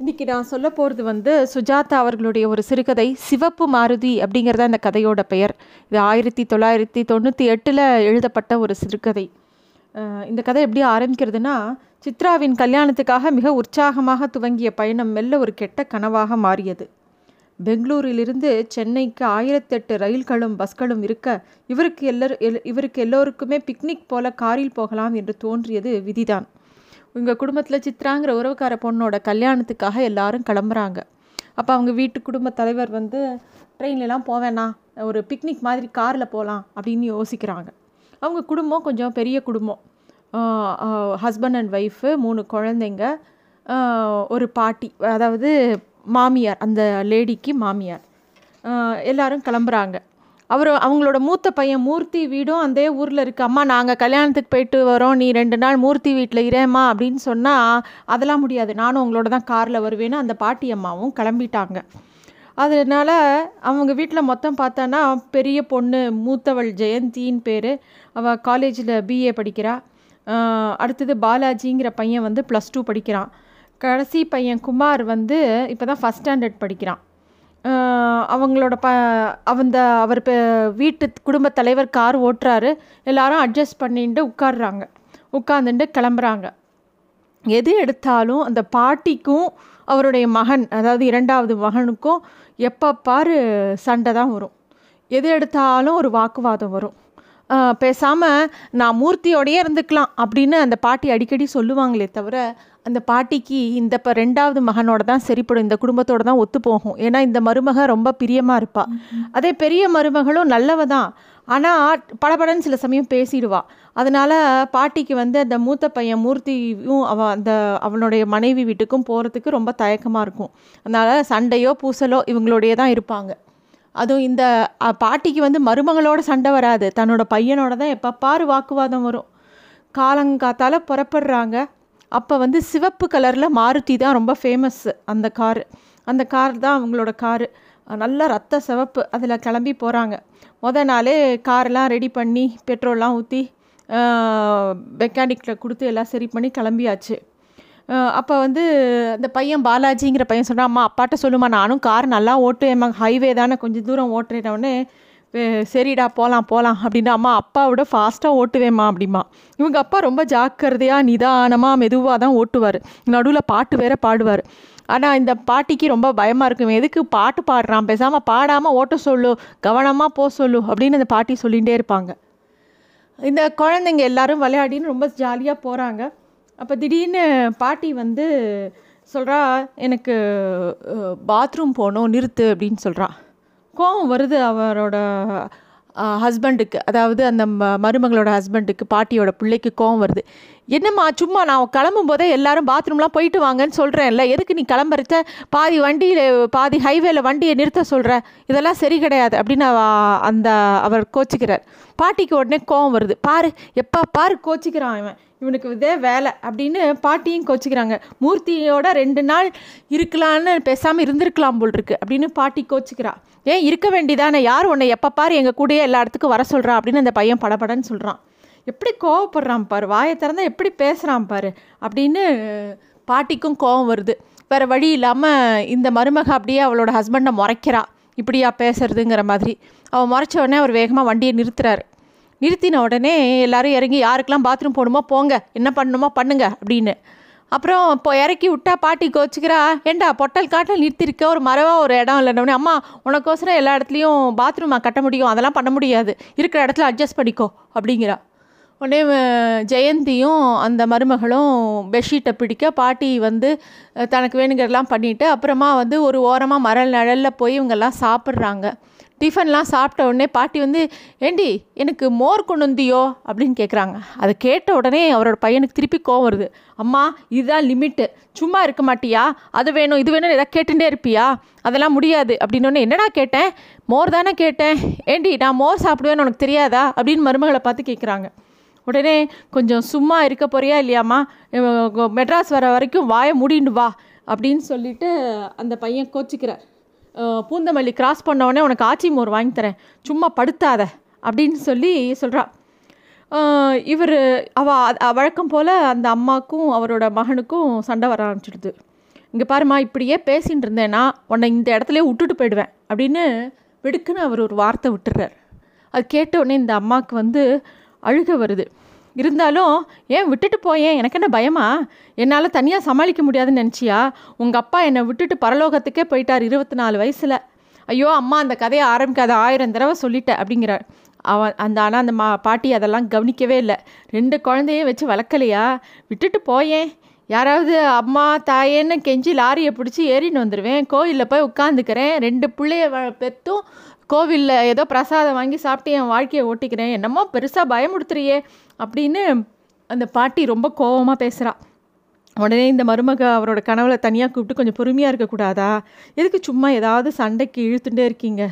இன்னைக்கு நான் சொல்ல போகிறது வந்து சுஜாதா அவர்களுடைய ஒரு சிறுகதை சிவப்பு மாருதி அப்படிங்கிறத அந்த கதையோட பெயர். இது ஆயிரத்தி தொள்ளாயிரத்தி தொண்ணூற்றி எட்டில் எழுதப்பட்ட ஒரு சிறுகதை. இந்த கதை எப்படி ஆரம்பிக்கிறதுனா சித்ராவின் கல்யாணத்துக்காக மிக உற்சாகமாக துவங்கிய பயணம் மெல்ல ஒரு கெட்ட கனவாக மாறியது. பெங்களூரிலிருந்து சென்னைக்கு ஆயிரத்தெட்டு ரயில்களும் பஸ்களும் இருக்க இவருக்கு எல்லோரும் எல் இவருக்கு எல்லோருக்குமே பிக்னிக் போல காரில் போகலாம் என்று தோன்றியது விதிதான். உங்கள் குடும்பத்தில் சித்ராங்கிற உறவுக்கார பொண்ணோட கல்யாணத்துக்காக எல்லாரும் கிளம்புறாங்க. அப்போ அவங்க வீட்டு குடும்ப தலைவர் வந்து ட்ரெயின்லலாம் போவேண்ணா ஒரு பிக்னிக் மாதிரி காரில் போகலாம் அப்படின்னு யோசிக்கிறாங்க. அவங்க குடும்பம் கொஞ்சம் பெரிய குடும்பம். ஹஸ்பண்ட் அண்ட் ஒய்ஃபு மூணு குழந்தைங்க ஒரு பாட்டி அதாவது மாமியார் அந்த லேடிக்கு மாமியார். எல்லாரும் கிளம்புறாங்க. அவர் அவங்களோட மூத்த பையன் மூர்த்தி வீடும் அந்த ஊரில் இருக்குது அம்மா நாங்கள் கல்யாணத்துக்கு போயிட்டு வரோம். நீ ரெண்டு நாள் மூர்த்தி வீட்டில் இரேம்மா அப்படின்னு சொன்னால் அதெல்லாம் முடியாது. நானும் உங்களோட தான் காரில் வருவேன்னு அந்த பாட்டி அம்மாவும் கிளம்பிட்டாங்க. அதனால் அவங்க வீட்டில் மொத்தம் பார்த்தான்னா பெரிய பொண்ணு மூத்தவள் ஜெயந்தின்னு பேர். அவள் காலேஜில் பிஏ படிக்கிறா. அடுத்தது பாலாஜிங்கிற பையன் வந்து ப்ளஸ் டூ படிக்கிறான். கடைசி பையன் குமார் வந்து இப்போ தான் ஃபஸ்ட் ஸ்டாண்டர்ட் படிக்கிறான். அவங்களோட ப அந்த அவர் இப்போ வீட்டு குடும்ப தலைவர் கார் ஓட்டுறாரு. எல்லாரும் அட்ஜஸ்ட் பண்ணிட்டு உட்காடுறாங்க உட்காந்துட்டு கிளம்புறாங்க. எது எடுத்தாலும் அந்த பாட்டிக்கும் அவருடைய மகன் அதாவது இரண்டாவது மகனுக்கும் எப்போ பாரு சண்டை தான் வரும். எது எடுத்தாலும் ஒரு வாக்குவாதம் வரும். பேசாமல் நான் மூர்த்தியோடையே இருந்துக்கலாம் அப்படின்னு அந்த பாட்டி அடிக்கடி சொல்லுவாங்களே தவிர அந்த பாட்டிக்கு இந்த இப்போ ரெண்டாவது மகனோட தான் சரிப்படும் இந்த குடும்பத்தோட தான் ஒத்து போகும். ஏன்னா இந்த மருமக ரொம்ப பிரியமாக இருப்பா. அதே பெரிய மருமகளும் நல்லவ தான். ஆனால் படபடன்னு சில சமயம் பேசிடுவா. அதனால பாட்டிக்கு வந்து அந்த மூத்த பையன் மூர்த்தியும் அவ அந்த அவனுடைய மனைவி வீட்டுக்கும் போகிறதுக்கு ரொம்ப தயக்கமாக இருக்கும். அதனால் சண்டையோ பூசலோ இவங்களோடையே தான் இருப்பாங்க. அதுவும் இந்த பாட்டிக்கு வந்து மருமகளோட சண்டை வராது. தன்னோட பையனோட தான் எப்போ பாரு வாக்குவாதம் வரும். காலங்காத்தால புறப்படுறாங்க. அப்போ வந்து சிவப்பு கலரில் மாருதி தான் ரொம்ப ஃபேமஸ் அந்த காரு அந்த கார் தான் அவங்களோட காரு நல்ல ரத்த சிவப்பு அதில் கிளம்பி போகிறாங்க முத நாளே காரெல்லாம் ரெடி பண்ணி பெட்ரோல்லாம் ஊற்றி மெக்கானிக்கில் கொடுத்து எல்லாம் சரி பண்ணி கிளம்பியாச்சு. அப்போ வந்து அந்த பையன் பாலாஜிங்கிற பையன் சொன்னான் அம்மா அப்பாட்ட சொல்லுமா நானும் கார் நல்லா ஓட்டுவேன் ஹைவே தானே கொஞ்சம் தூரம் ஓட்டுறேன்னொடனே சரிடா போகலாம் போகலாம் அப்படின்னா அம்மா அப்பாவோட ஃபாஸ்ட்டாக ஓட்டுவேம்மா அப்படிமா இவங்க அப்பா ரொம்ப ஜாக்கிரதையாக நிதானமாக மெதுவாக தான் ஓட்டுவார். நடுவில் பாட்டு வேற பாடுவார். ஆனால் இந்த பாட்டிக்கு ரொம்ப பயமாக இருக்கும். எதுக்கு பாட்டு பாடுறான்? பேசாமல் பாடாமல் ஓட்ட சொல்லு கவனமாக போக சொல்லு அப்படின்னு அந்த பாட்டி சொல்லிகிட்டே இருப்பாங்க. இந்த குழந்தைங்க எல்லாரும் விளையாடின்னு ரொம்ப ஜாலியாக போகிறாங்க அப்போ திடீர்னு பாட்டி வந்து சொல்கிறா எனக்கு பாத்ரூம் போகணும் நிறுத்து அப்படின்னு சொல்கிறா கோவம் வருது அவரோட ஹஸ்பண்டுக்கு அதாவது அந்த ம- மருமகளோட ஹஸ்பண்டுக்கு பாட்டியோட பிள்ளைக்கு கோவம் வருது. என்னம்மா சும்மா நான் கிளம்பும் போதே எல்லாரும் பாத்ரூம்லாம் போயிட்டு வாங்கன்னு சொல்கிறேன்ல எதுக்கு நீ கிளம்புறச்ச? பாதி வண்டியில் பாதி ஹைவேல வண்டியை நிறுத்த சொல்கிற இதெல்லாம் சரி கிடையாது அப்படின்னு அந்த அவர் கோச்சிக்கிறார். பாட்டிக்கு உடனே கோவம் வருது. பாரு எப்போ பாரு கோச்சிக்கிறான் இவன். இவனுக்கு இதே வேலை அப்படின்னு பாட்டியும் கோச்சிக்கிறாங்க. மூர்த்தியோட ரெண்டு நாள் இருக்கலான்னு பேசாமல் இருந்திருக்கலாம் போல் இருக்கு அப்படின்னு பாட்டி கோச்சிக்கிறா. ஏன் இருக்க வேண்டியதானே யார் உன்னை எப்போ பாரு எங்கள் கூடயே எல்லா இடத்துக்கும் வர சொல்கிறா அப்படின்னு அந்த பையன் படபடன்னு சொல்கிறான் எப்படி கோவப்படுறான் பாரு வாயை திறந்தா எப்படி பேசுகிறான் பாரு அப்படின்னு பாட்டிக்கும் கோவம் வருது. வேறு வழி இல்லாமல் இந்த மருமக அப்படியே அவளோட ஹஸ்பண்டை முறைக்கிறா. இப்படியா பேசுறதுங்கிற மாதிரி. அவன் முறைச்ச உடனே அவர் வேகமாக வண்டியை நிறுத்துறாரு. நிறுத்தின உடனே எல்லாரும் இறங்கி யாருக்கெல்லாம் பாத்ரூம் போகணுமோ போங்க என்ன பண்ணணுமோ பண்ணுங்க அப்படின்னு. அப்புறம் இப்போ இறக்கி விட்டா பாட்டி கோச்சிக்கிறா ஏண்டா பொட்டல் காட்டில் நிறுத்திருக்க ஒரு மரவாக ஒரு இடம் இல்லைன்னு. அம்மா உனக்கோசரம் எல்லா இடத்துலையும் பாத்ரூமாக கட்ட முடியும் அதெல்லாம் பண்ண முடியாது. இருக்கிற இடத்துல அட்ஜஸ்ட் பண்ணிக்கோ அப்படிங்கிறா. உடனே ஜெயந்தியும் அந்த மருமகளும் பெட்ஷீட்டை பிடிக்க பாட்டி வந்து தனக்கு வேணுங்கிறதெல்லாம் பண்ணிவிட்டு அப்புறமா வந்து ஒரு ஓரமாக மரல் நிழலில் போய் இவங்கெல்லாம் சாப்பிட்றாங்க. டிஃபன்லாம் சாப்பிட்ட உடனே பாட்டி வந்து ஏண்டி எனக்கு மோர் கொண்டு வந்தியோ? அப்படின்னு கேட்குறாங்க அதை கேட்ட உடனே அவரோட பையனுக்கு திருப்பி கோவம் வருது. அம்மா இதுதான் லிமிட்டு. சும்மா இருக்க மாட்டியா? அது வேணும் இது வேணும் எதாவது கேட்டுட்டே இருப்பியா? அதெல்லாம் முடியாது. அப்படின்னு என்னடா கேட்டேன்? மோர் தானே கேட்டேன். ஏண்டி நான் மோர் சாப்பிடுவேன்னு உனக்கு தெரியாதா? அப்படின்னு மருமகளை பார்த்து கேட்குறாங்க உடனே கொஞ்சம் சும்மா இருக்க போறியா இல்லையாம்மா? மெட்ராஸ் வர வரைக்கும் வாயை முடிண்டு வா அப்படின்னு சொல்லிட்டு அந்த பையன் கோச்சிக்கிறார். பூந்தமல்லி கிராஸ் பண்ண உடனே உனக்கு ஆச்சி மோர் வாங்கி தரேன். சும்மா படுத்தாத அப்படின்னு சொல்லி சொல்கிறா இவர் அவ வழக்கம் போல் அந்த அம்மாக்கும் அவரோட மகனுக்கும் சண்டை வர ஆரம்பிச்சிடுது. இங்கே பாருமா இப்படியே பேசின்னு இருந்தேன்னா உன்னை இந்த இடத்துலையே விட்டுட்டு போயிடுவேன் அப்படின்னு வெடுக்குன்னு அவர் ஒரு வார்த்தை விட்டுறார். அது கேட்ட உடனே இந்த அம்மாவுக்கு வந்து அழுக வருது. இருந்தாலும் ஏன் விட்டுட்டு போயேன்? எனக்கு என்ன பயமா? என்னால் தனியாக சமாளிக்க முடியாதுன்னு நினச்சியா? உங்கள் அப்பா என்னை விட்டுட்டு பரலோகத்துக்கே போயிட்டார் இருபத்தி நாலு வயசில். ஐயோ அம்மா அந்த கதையை ஆரம்பிக்காத ஆயிரம் தடவை சொல்லிட்டேன் அப்படிங்கிறார். அவன் அந்த ஆனால் அந்த மா பாட்டி அதெல்லாம் கவனிக்கவே இல்லை. ரெண்டு குழந்தையும் வச்சு வளர்க்கலையா? விட்டுட்டு போயேன். யாராவது அம்மா தாயேன்னு கெஞ்சி லாரியை பிடிச்சி ஏறின்னு வந்துடுவேன் கோயிலில் போய் உட்காந்துக்கிறேன். ரெண்டு பிள்ளைய பெற்றும் கோவிலில் ஏதோ பிரசாதம் வாங்கி சாப்பிட்டு என் வாழ்க்கையை ஓட்டிக்கிறேன். என்னமோ பெருசாக பயமுடுத்துறியே அப்படின்னு அந்த பாட்டி ரொம்ப கோபமாக பேசுகிறா உடனே இந்த மருமக அவரோட கனவுல தனியாக கூப்பிட்டு கொஞ்சம் பொறுமையாக இருக்கக்கூடாதா எதுக்கு சும்மா ஏதாவது சண்டைக்கு இழுத்துட்டே இருக்கீங்க?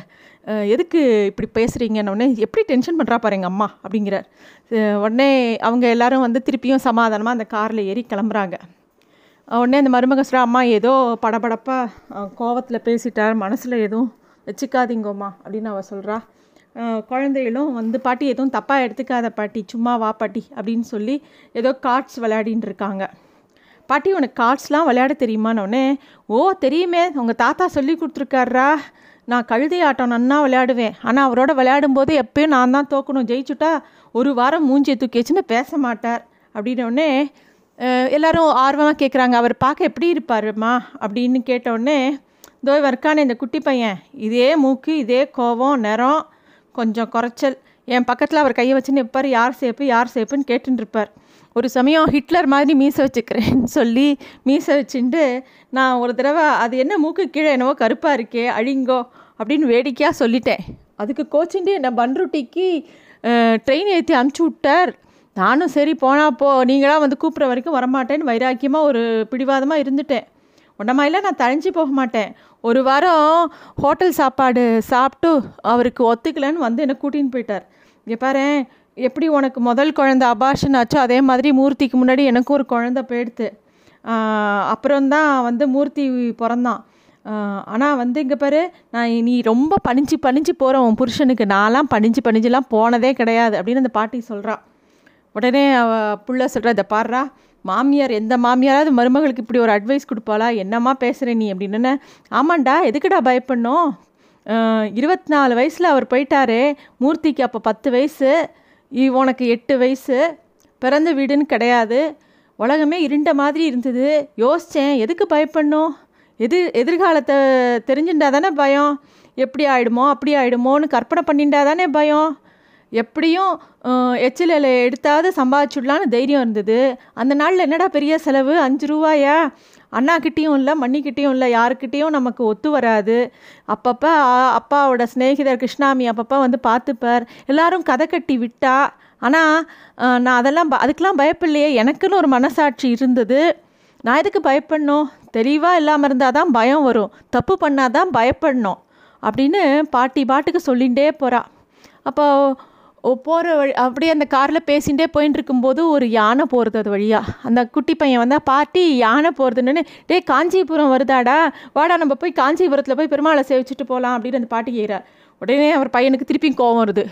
எதுக்கு இப்படி பேசுகிறீங்கன்னு உடனே எப்படி டென்ஷன் பண்ணுறா பாரு எங்கள் அம்மா அப்படிங்கிறார். உடனே அவங்க எல்லாரும் வந்து திருப்பியும் சமாதானமாக அந்த காரில் ஏறி கிளம்புறாங்க. உடனே அந்த மருமக சொல்கிறா அம்மா ஏதோ படபடப்பாக கோவத்தில் பேசிட்டார் மனசில் எதுவும் வச்சுக்காதீங்கம்மா அப்படின்னு அவள் சொல்கிறா குழந்தைகளும் வந்து பாட்டி எதுவும் தப்பாக எடுத்துக்காத பாட்டி சும்மா வா பாட்டி அப்படின்னு சொல்லி ஏதோ கார்ட்ஸ் விளையாடின்னு இருக்காங்க. பாட்டி உனக்கு கார்ட்ஸ்லாம் விளையாட தெரியுமான்னொடனே ஓ தெரியுமே உங்கள் தாத்தா சொல்லி கொடுத்துருக்காரா நான் கழுதை ஆட்டம் நன்னா விளையாடுவேன். ஆனால் அவரோட விளையாடும்போது எப்பயும் நான் தான் தோக்கணும். ஜெயிச்சுட்டா ஒரு வாரம் மூஞ்சியை தூக்கி வச்சுன்னு பேச மாட்டார். அப்படின்னோடனே எல்லாரும் ஆர்வமாக கேட்குறாங்க அவர் பார்க்க எப்படி இருப்பாருமா அப்படின்னு கேட்டோடனே இதோ இருக்கானே இந்த குட்டி பையன். இதே மூக்கு இதே கோவம் நிறம் கொஞ்சம் குறைச்சல். என் பக்கத்தில் அவர் கையை வச்சுன்னு இருப்பார் யார் சேப்பு யார் சேப்புன்னு கேட்டுருப்பார் ஒரு சமயம் ஹிட்லர் மாதிரி மீசை வச்சுக்கிறேன்னு சொல்லி மீசை வச்சுட்டு நான் ஒரு தடவை அது என்ன மூக்கு கீழே என்னவோ கருப்பாக இருக்கே அழிங்கோ அப்படின்னு வேடிக்கையாக சொல்லிட்டேன். அதுக்கு கோச்சிண்டு என்னை பன்ருட்டிக்கு ட்ரெயின் ஏற்றி அனுப்பிச்சி விட்டார். நானும் சரி போனால் போ. நீங்களாம் வந்து கூப்பிட்ற வரைக்கும் வரமாட்டேன்னு வைராக்கியமாக ஒரு பிடிவாதமாக இருந்துட்டேன். உடமாயில நான் தழைஞ்சி போக மாட்டேன். ஒரு வாரம் ஹோட்டல் சாப்பாடு சாப்பிட்டு அவருக்கு ஒத்துக்கலைன்னு வந்து என்னை கூட்டின்னு போயிட்டார். இங்கே பாரு எப்படி உனக்கு முதல் குழந்த அபாஷன் ஆச்சோ அதே மாதிரி மூர்த்திக்கு முன்னாடி எனக்கும் ஒரு குழந்த போயிடுத்து. அப்புறம்தான் வந்து மூர்த்தி பிறந்தான். ஆனால் வந்து இங்கே பாரு நான் நீ ரொம்ப பணிஞ்சு பணிஞ்சு போகிற உன் புருஷனுக்கு. நான்லாம் பணிஞ்சு பணிஞ்சுலாம் போனதே கிடையாது அப்படின்னு அந்த பாட்டி சொல்கிறா உடனே அவள் புள்ள சொல்கிற இதை பாடுறா மாமியார் எந்த மாமியாராவது மருமகளுக்கு இப்படி ஒரு அட்வைஸ் கொடுப்பாளா? என்னம்மா பேசுகிற நீ அப்படின்னு ஆமாண்டா எதுக்குடா பயப்படணும்? இருபத்தி நாலு வயசில் அவர் போயிட்டாரு மூர்த்திக்கு அப்போ பத்து வயசு உனக்கு எட்டு வயசு பிறந்த வீடுன்னு கிடையாது உலகமே இருண்ட மாதிரி இருந்தது யோசித்தேன் எதுக்கு பயப்படணும்? எது எதிர்காலத்தை தெரிஞ்சுட்டா தானே பயம்? எப்படி ஆகிடுமோ அப்படி ஆகிடுமோன்னு கற்பனை பண்ணிட்டா தானே பயம்? எப்படியும் எச்சிலில் எடுத்தாவது சம்பாதிச்சுடலான்னு தைரியம் இருந்தது. அந்த நாளில் என்னடா பெரிய செலவு? அஞ்சு ரூபாயா? அண்ணாக்கிட்டேயும் இல்லை மண்ணிக்கிட்டேயும் இல்லை யாருக்கிட்டேயும் நமக்கு ஒத்து வராது. அப்பப்போ அப்பாவோட சிநேகிதர் கிருஷ்ணாமி அப்பப்போ வந்து பார்த்துப்பார். எல்லாரும் கதை கட்டி விட்டா. ஆனால் நான் அதெல்லாம் ப- பயப்பில்லையே. எனக்குன்னு ஒரு மனசாட்சி இருந்தது. நான் எதுக்கு பயப்படணும்? தெளிவாக இல்லாமல் இருந்தால் தான் பயம் வரும். தப்பு பண்ணால் தான் பயப்படணும். அப்படின்னு பாட்டி பாட்டுக்கு சொல்லிகிட்டே போகிறா அப்போ போகிற வழி அப்படியே அந்த காரில் பேசிகிட்டே போயின்னு இருக்கும்போது ஒரு யானை போகிறது அது வழியாக அந்த குட்டி பையன் வந்தால் பாட்டி யானை போகிறதுன்னு டேய் காஞ்சிபுரம் வருதாடா வாடா நம்ம போய் காஞ்சிபுரத்தில் போய் பெருமாளை சேவிச்சுட்டு போகலாம் அப்படின்னு அந்த பாட்டி கேட்குறார் உடனே அவர் பையனுக்கு திருப்பியும் கோவம் வருது.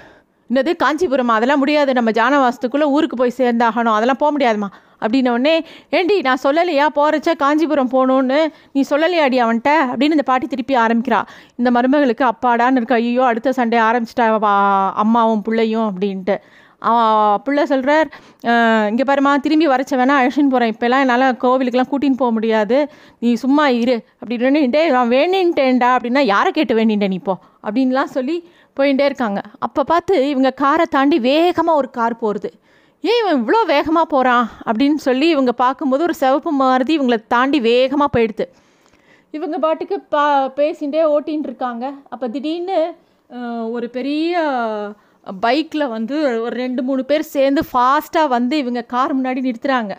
என்னது காஞ்சிபுரம்? அதெல்லாம் முடியாது நம்ம ஜானவாசத்துக்குள்ளே ஊருக்கு போய் சேர்ந்தாகணும் அதெல்லாம் போக முடியாதுமா? அப்படின்ன உடனே ஏண்டி நான் சொல்லலையா? போகிறச்ச காஞ்சிபுரம் போகணுன்னு நீ சொல்லலையாடி அவன்கிட்ட? அப்படின்னு இந்த பாட்டி திருப்பி ஆரம்பிக்கிறா. இந்த மருமகளுக்கு அப்பாடான்னு இருக்க ஐயோ அடுத்த சண்டே ஆரம்பிச்சிட்டா வா அம்மாவும் பிள்ளையும் அப்படின்ட்டு. அவன் பிள்ளை சொல்கிறார் இங்கே பாருமா திரும்பி வரச்ச வேணா அழைச்சின்னு போகிறேன் இப்போல்லாம் என்னால் கோவிலுக்கெலாம் கூட்டின்னு போக முடியாது. நீ சும்மா இரு. அப்படின்னு டே நான் வேணின்ட்டேன்டா அப்படின்னா யாரை கேட்டு வேணின்ட்டேன் நீ இப்போ? அப்படின்லாம் சொல்லி போயிட்டே இருக்காங்க. அப்போ பார்த்து இவங்க காரை தாண்டி வேகமாக ஒரு கார் போகிறது ஏன் இவன் இவ்வளோ வேகமாக போகிறான் அப்படின்னு சொல்லி இவங்க பார்க்கும்போது ஒரு சிவப்பு மாறுதி இவங்களை தாண்டி வேகமாக போயிடுது. இவங்க பாட்டுக்கு பா பேசிகிட்டே ஓட்டின்னு இருக்காங்க. அப்போ திடீர்னு ஒரு பெரிய பைக்கில் வந்து ஒரு ரெண்டு மூணு பேர் சேர்ந்து ஃபாஸ்ட்டாக வந்து இவங்க கார் முன்னாடி நிறுத்துகிறாங்க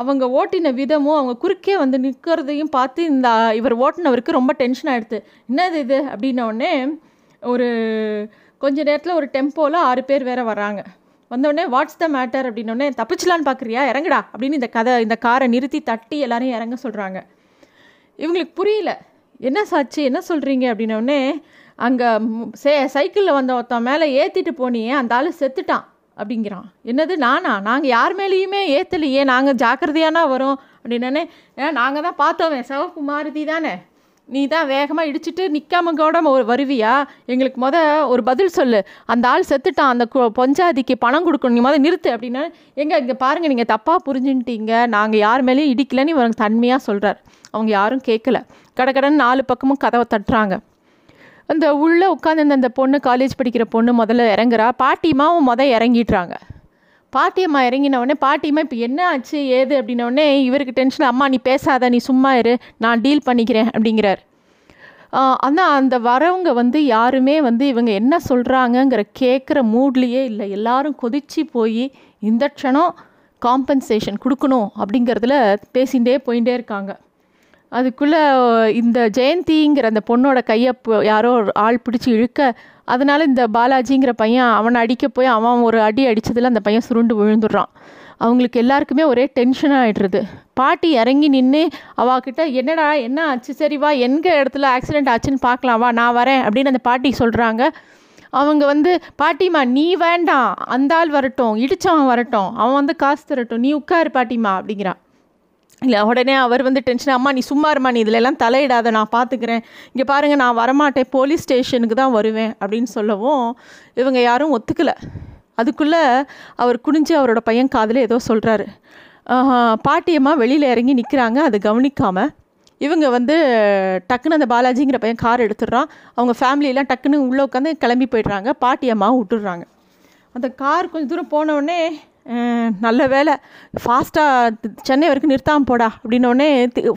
அவங்க ஓட்டின விதமும் அவங்க குறுக்கே வந்து நிற்கிறதையும் பார்த்து இந்த இவர் ஓட்டினவருக்கு ரொம்ப டென்ஷன் ஆகிடுது என்னது இது? அப்படின்னோடனே ஒரு கொஞ்ச நேரத்தில் ஒரு டெம்போவில் ஆறு பேர் வேறு வராங்க. வந்தோடனே வாட்ஸ் த மேட்டர் அப்படின்னோடனே தப்பிச்சலான்னு பார்க்குறியா இறங்குடா. அப்படின்னு இந்த கதை இந்த காரை நிறுத்தி தட்டி எல்லாரையும் இறங்க சொல்கிறாங்க இவங்களுக்கு புரியல. என்ன சாச்சு? என்ன சொல்கிறீங்க அப்படின்னோடனே அங்கே சே சைக்கிளில் வந்த ஒருத்தன் மேலே ஏற்றிட்டு போனியே அந்த ஆள் செத்துட்டான் அப்படிங்கிறான். என்னது நானா? நாங்கள் யார் மேலேயுமே ஏற்றலையே நாங்கள் ஜாக்கிரதையானா வரோம் அப்படின்னோடனே ஏன் நாங்கள் தான் பார்த்தோமே சிவப்பு மாருதி தானே? நீ தான் வேகமாக இடிச்சிட்டு நிற்காம கூட வருவியா? எங்களுக்கு முத ஒரு பதில் சொல்லு. அந்த ஆள் செத்துட்டான். அந்த பொஞ்சாதிக்கு பணம் கொடுக்கணும். நீ முத நிறுத்து அப்படின்னா. எங்கே இங்கே பாருங்கள் நீங்கள் தப்பாக புரிஞ்சுன்ட்டீங்க. நாங்கள் யார் மேலேயும் இடிக்கலன்னு இவங்க தன்மையாக சொல்கிறார் அவங்க யாரும் கேட்கல கடகடன்னு நாலு பக்கமும் கதவை தட்டுறாங்க. அந்த உள்ளே உட்காந்து அந்த பொண்ணு காலேஜ் படிக்கிற பொண்ணு முதல்ல இறங்குறா. பாட்டிமாவும் முத இறங்கிடுறாங்க. பாட்டியம்மா இறங்கினவுடனே பாட்டியம்மா இப்போ என்ன ஆச்சு? ஏது? அப்படின்ன இவருக்கு டென்ஷன் அம்மா நீ பேசாத நீ சும்மா இரு. நான் டீல் பண்ணிக்கிறேன். அப்படிங்கிறார். ஆனால் அந்த வரவங்க வந்து யாருமே வந்து இவங்க என்ன சொல்கிறாங்கங்கிற கேட்குற மூட்லேயே இல்லை. எல்லாரும் கொதிச்சு போய் இந்த க்ஷணம் காம்பன்சேஷன் கொடுக்கணும் அப்படிங்கிறதுல பேசிகிட்டே போயிட்டே இருக்காங்க. அதுக்குள்ளே இந்த ஜெயந்திங்கிற அந்த பொண்ணோட கையை யாரோ ஒரு ஆள் பிடிச்சி இழுக்க அதனால் இந்த பாலாஜிங்கிற பையன் அவனை அடிக்க போய் அவன் ஒரு அடி அடித்ததில் அந்த பையன் சுருண்டு விழுந்துடுறான். அவங்களுக்கு எல்லாருக்குமே ஒரே டென்ஷன் ஆகிடுறது பாட்டி இறங்கி நின்று அவாக்கிட்ட என்னடா என்ன ஆச்சு? சரி வா எங்க இடத்துல ஆக்சிடென்ட் ஆச்சுன்னு பார்க்கலாம் வா நான் வரேன் அப்படின்னு அந்த பாட்டி சொல்கிறாங்க அவங்க வந்து பாட்டிமா நீ வேண்டாம். அந்த ஆள் வரட்டும். இடித்தவன் வரட்டும். அவன் வந்து காசு தரட்டும். நீ உட்காரு பாட்டிமா அப்படிங்கிறான் இல்லை உடனே அவர் வந்து டென்ஷன் அம்மா நீ சும்மா இருமா நீ இதிலெல்லாம் தலையிடாத நான் பார்த்துக்கிறேன் இங்கே பாருங்கள் நான் வரமாட்டேன் போலீஸ் ஸ்டேஷனுக்கு தான் வருவேன் அப்படின்னு சொல்லவும் இவங்க யாரும் ஒத்துக்கலை. அதுக்குள்ளே அவர் குனிஞ்சு அவரோட பையன் காதில் ஏதோ சொல்கிறாரு பாட்டியம்மா வெளியில் இறங்கி நிற்கிறாங்க அது கவனிக்காமல் இவங்க வந்து டக்குன்னு அந்த பாலாஜிங்கிற பையன் கார் எடுத்துடுறான். அவங்க ஃபேமிலியெலாம் டக்குன்னு உள்ளே உட்காந்து கிளம்பி போயிடுறாங்க பாட்டியம்மாவும் விட்டுடுறாங்க. அந்த கார் கொஞ்சம் தூரம் போனவுடனே நல்ல வேலை. ஃபாஸ்ட்டாக சென்னை வரைக்கும் நிறுத்தாமல் போடா. அப்படின்னோடனே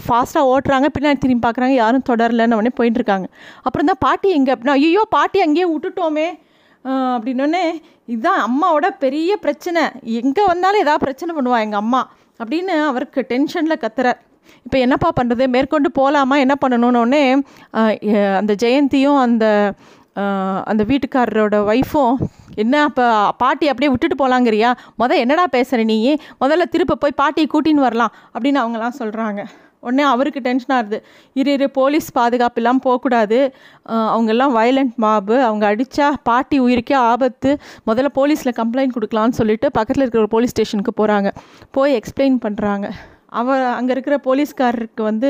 ஃபாஸ்ட்டாக ஓட்டுறாங்க. பின்னாடி திரும்பி பார்க்குறாங்க யாரும் தொடரலன்னு உடனே போயிட்டுருக்காங்க அப்புறம் தான் பாட்டி எங்கே அப்படின்னா ஐயோ பாட்டி அங்கேயே விட்டுட்டோமே. அப்படின்னோடனே இதுதான் அம்மாவோட பெரிய பிரச்சனை. எங்கே வந்தாலும் ஏதாவது பிரச்சனை பண்ணுவா எங்கள் அம்மா. அப்படின்னு அவருக்கு டென்ஷனில் கத்துறார். இப்போ என்னப்பா பண்ணுறது மேற்கொண்டு போகலாமா என்ன பண்ணணும்னு அந்த ஜெயந்தியும் அந்த அந்த வீட்டுக்காரரோட ஒய்ஃபும் என்ன அப்போ பாட்டி அப்படியே விட்டுட்டு போகலாங்கிறியா முத என்னடா பேசுகிற நீ? முதல்ல திருப்ப போய் பாட்டியை கூட்டின்னு வரலாம் அப்படின்னு அவங்கெல்லாம் சொல்கிறாங்க உடனே அவருக்கு டென்ஷனாக ஆகுது இரு இரு போலீஸ் பாதுகாப்பு போகக்கூடாது. அவங்கெல்லாம் வயலண்ட் மாபு அவங்க அடித்தா பாட்டி உயிருக்கே ஆபத்து. முதல்ல போலீஸில் கம்ப்ளைண்ட் கொடுக்கலான்னு சொல்லிட்டு பக்கத்தில் இருக்கிற ஒரு போலீஸ் ஸ்டேஷனுக்கு போகிறாங்க போய் எக்ஸ்பிளைன் பண்ணுறாங்க அவர் அங்கே இருக்கிற போலீஸ்காரருக்கு வந்து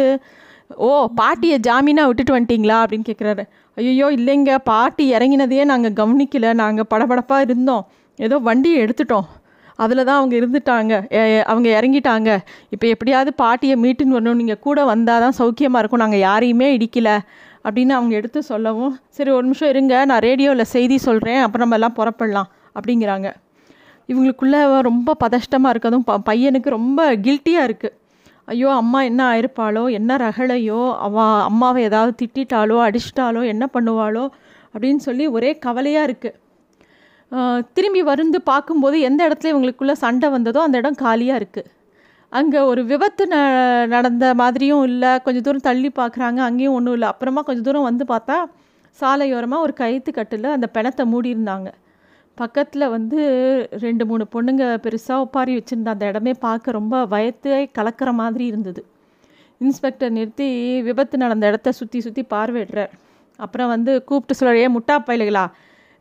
ஓ பாட்டியை ஜாமீனாக விட்டுட்டு வந்துட்டீங்களா அப்படின்னு கேட்குறாரு ஐயோ இல்லைங்க பாட்டி இறங்கினதையே நாங்கள் கவனிக்கல நாங்கள் படபடப்பாக இருந்தோம். ஏதோ வண்டியை எடுத்துட்டோம். அதில் தான் அவங்க இருந்துட்டாங்க. அவங்க இறங்கிட்டாங்க. இப்போ எப்படியாவது பாட்டியை மீட்டுன்னு வரணும். நீங்கள் கூட வந்தால் தான் சௌக்கியமாக இருக்கும். நாங்கள் யாரையுமே இடிக்கல அப்படின்னு அவங்க எடுத்து சொல்லவும் சரி ஒரு நிமிஷம் இருங்க நான் ரேடியோவில் செய்தி சொல்கிறேன் அப்புறம் நம்ம எல்லாம் புறப்படலாம். அப்படிங்கிறாங்க. இவங்களுக்குள்ள ரொம்ப பதஷ்டமாக இருக்கதும் ப பையனுக்கு ரொம்ப கில்ட்டியாக இருக்குது ஐயோ அம்மா என்ன ஆயிருப்பாளோ என்ன ரகளையோ அவ அம்மாவை ஏதாவது திட்டாலோ அடிச்சிட்டாலோ என்ன பண்ணுவாளோ அப்படின்னு சொல்லி ஒரே கவலையாக இருக்குது திரும்பி வந்து பார்க்கும்போது எந்த இடத்துல இவங்களுக்குள்ளே சண்டை வந்ததோ அந்த இடம் காலியாக இருக்குது அங்கே ஒரு விபத்து ந நடந்த மாதிரியும் இல்லை. கொஞ்சம் தூரம் தள்ளி பார்க்குறாங்க. அங்கேயும் ஒன்றும் இல்லை. அப்புறமா கொஞ்சம் தூரம் வந்து பார்த்தா சாலையோரமாக ஒரு கயிற்று கட்டில் அந்த பிணத்தை மூடியிருந்தாங்க. பக்கத்தில் வந்து ரெண்டு மூணு பொண்ணுங்க பெருசாக ஒப்பாரி வச்சுருந்த அந்த இடமே பார்க்க ரொம்ப வயத்தை கலக்கிற மாதிரி இருந்தது. இன்ஸ்பெக்டர் நிறுத்தி விபத்து நடந்த இடத்த சுற்றி சுற்றி பார்வையிடுறார். அப்புறம் வந்து கூப்பிட்டு சொல்கிறார் முட்டா பயலுகளா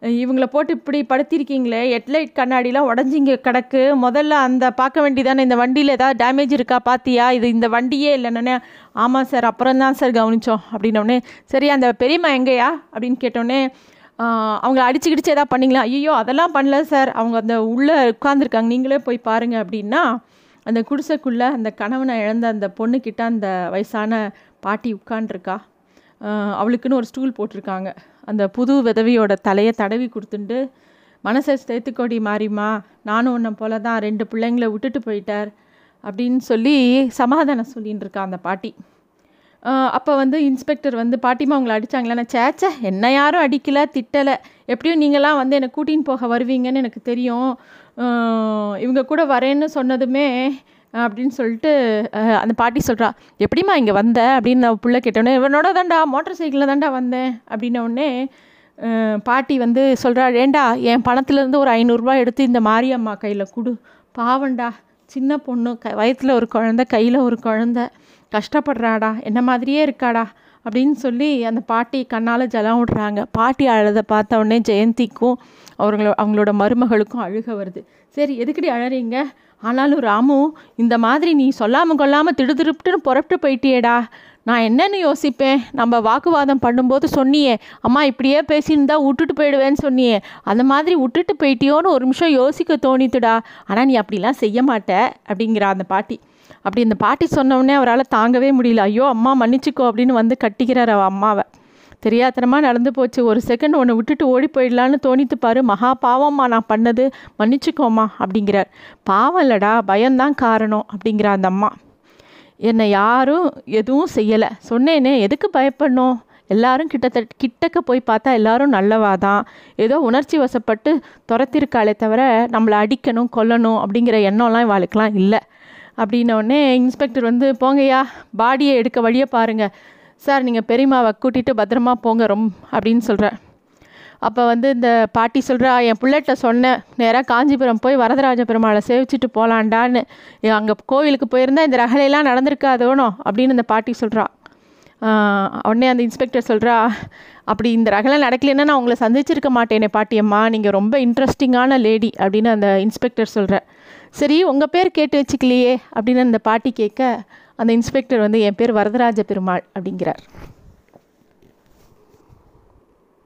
இவங்கள போட்டு இப்படி படுத்திருக்கீங்களே ஹெட்லைட் கண்ணாடிலாம் உடஞ்சிங்க கிடக்கு. முதல்ல அந்த பார்க்க வேண்டியதானே இந்த வண்டியில் ஏதாவது டேமேஜ் இருக்கா பார்த்தியா இது இந்த வண்டியே இல்லைன்னொன்னே ஆமாம் சார் அப்புறம் தான் சார் கவனித்தோம் அப்படின்னோடனே சரி அந்த பெரியம்மா எங்கேயா? அப்படின்னு கேட்டோடனே அவங்கள அடிச்சு கிடிச்சு எதாவது பண்ணிங்களா? ஐயோ அதெல்லாம் பண்ணல சார். அவங்க அந்த உள்ளே உட்காந்துருக்காங்க நீங்களே போய் பாருங்கள் அப்படின்னா அந்த குடிசைக்குள்ளே அந்த கணவனை இழந்த அந்த பொண்ணுக்கிட்ட அந்த வயசான பாட்டி உட்காண்டிருக்கா அவளுக்குன்னு ஒரு ஸ்டூல் போட்டிருக்காங்க. அந்த புது விதவியோட தலையை தடவி கொடுத்துட்டு மனசை சேர்த்துக்கோடி மாறிம்மா நானும் உன்னை போல தான் ரெண்டு பிள்ளைங்களை விட்டுட்டு போயிட்டார். அப்படின்னு சொல்லி சமாதானம் சொல்லின்னு இருக்கா அந்த பாட்டி. அப்போ வந்து இன்ஸ்பெக்டர் வந்து பாட்டிமா உங்களை அடித்தாங்களே நான் சேச்சே என்ன யாரும் அடிக்கலை திட்டலை. எப்படியும் நீங்களாம் வந்து என்னை கூட்டின்னு போக வருவீங்கன்னு எனக்கு தெரியும். இவங்க கூட வரேன்னு சொன்னதுமே அப்படின்னு சொல்லிட்டு அந்த பாட்டி சொல்கிறா எப்படிம்மா இங்கே வந்த? அப்படின்னு நான் பிள்ளை கேட்டோடனே இவனோட தாண்டா மோட்டர் சைக்கிளில் தாண்டா வந்தேன். அப்படின்ன பாட்டி வந்து சொல்கிறா ஏண்டா என் பணத்துலேருந்து ஒரு ஐநூறுரூவா எடுத்து இந்த மாரியம்மா கையில் கொடு. பாவண்டா சின்ன பொண்ணு க வயத்தில் ஒரு குழந்த கையில் ஒரு குழந்த. கஷ்டப்படுறாடா என்ன மாதிரியே இருக்காடா அப்படின்னு சொல்லி அந்த பாட்டி கண்ணால் ஜலம் விடுறாங்க. பாட்டி அழுத பார்த்த உடனே ஜெயந்திக்கும் அவங்களோ அவங்களோட மருமகளுக்கும் அழுக வருது. சரி எதுக்கடி அழறீங்க? ஆனாலும் ராமு இந்த மாதிரி நீ சொல்லாமல் கொள்ளாமல் திடுதிருப்புன்னு புறப்பட்டு போயிட்டியேடா. நான் என்னென்னு யோசிப்பேன். நம்ம வாக்குவாதம் பண்ணும்போது சொன்னியே அம்மா இப்படியே பேசியிருந்தா விட்டுட்டு போயிடுவேன்னு சொன்னியே. அந்த மாதிரி விட்டுட்டு போயிட்டியோன்னு ஒரு நிமிஷம் யோசிக்க தோணித்துடா ஆனால் நீ அப்படிலாம் செய்ய மாட்ட அப்படிங்கிறா அந்த பாட்டி. அப்படி இந்த பாட்டி சொன்னவுடனே அவரால் தாங்கவே முடியல. ஐயோ அம்மா மன்னிச்சிக்கோ அப்படின்னு வந்து கட்டிக்கிறார் அவள் அம்மாவை. தெரியாதனமாக நடந்து போச்சு. ஒரு செகண்ட் ஒன்று விட்டுட்டு ஓடி போயிடலான்னு தோணித்து பாரு. மகா பாவம்மா நான் பண்ணது. மன்னிச்சுக்கோம்மா அப்படிங்கிறார். பாவம் இல்லடா பயம்தான் காரணம் அப்படிங்கிற அந்த அம்மா. என்னை யாரும் எதுவும் செய்யலை. சொன்னேனே எதுக்கு பயப்படணும்? எல்லாரும் கிட்டத்தட்ட கிட்டக்க போய் பார்த்தா எல்லாரும் நல்லவா தான். ஏதோ உணர்ச்சி வசப்பட்டு துரத்திருக்காளே தவிர நம்மளை அடிக்கணும் கொல்லணும் அப்படிங்கிற எண்ணம்லாம் இவாளுக்கெலாம் இல்லை. அப்படின்னோடனே இன்ஸ்பெக்டர் வந்து போங்கய்யா பாடியை எடுக்க வழியை பாருங்கள் சார் நீங்கள் பெரியம்மாவை கூட்டிகிட்டு பத்திரமா போங்க ரொம்ப அப்படின்னு சொல்கிறேன் அப்போ வந்து இந்த பாட்டி சொல்கிறா என் பிள்ளைகிட்ட சொன்னேன் நேராக காஞ்சிபுரம் போய் வரதராஜ பெருமாளை சேவிச்சிட்டு போகலான்டான்னு அங்கே கோவிலுக்கு போயிருந்தா இந்த ரகலையெல்லாம் நடந்திருக்காதோனோ? அப்படின்னு இந்த பாட்டி சொல்கிறா உடனே அந்த இன்ஸ்பெக்டர் சொல்கிறா அப்படி இந்த ரகலை நடக்கலைன்னா நான் உங்களை சந்திச்சிருக்க மாட்டேனே பாட்டியம்மா. நீங்கள் ரொம்ப இன்ட்ரெஸ்டிங்கான லேடி அப்படின்னு அந்த இன்ஸ்பெக்டர் சொல்கிறேன் சரி உங்கள் பேர் கேட்டு வச்சுக்கலையே அப்படின்னு அந்த பாட்டி கேட்க அந்த இன்ஸ்பெக்டர் வந்து என் பேர் வரதராஜ பெருமாள் அப்படிங்கிறார்.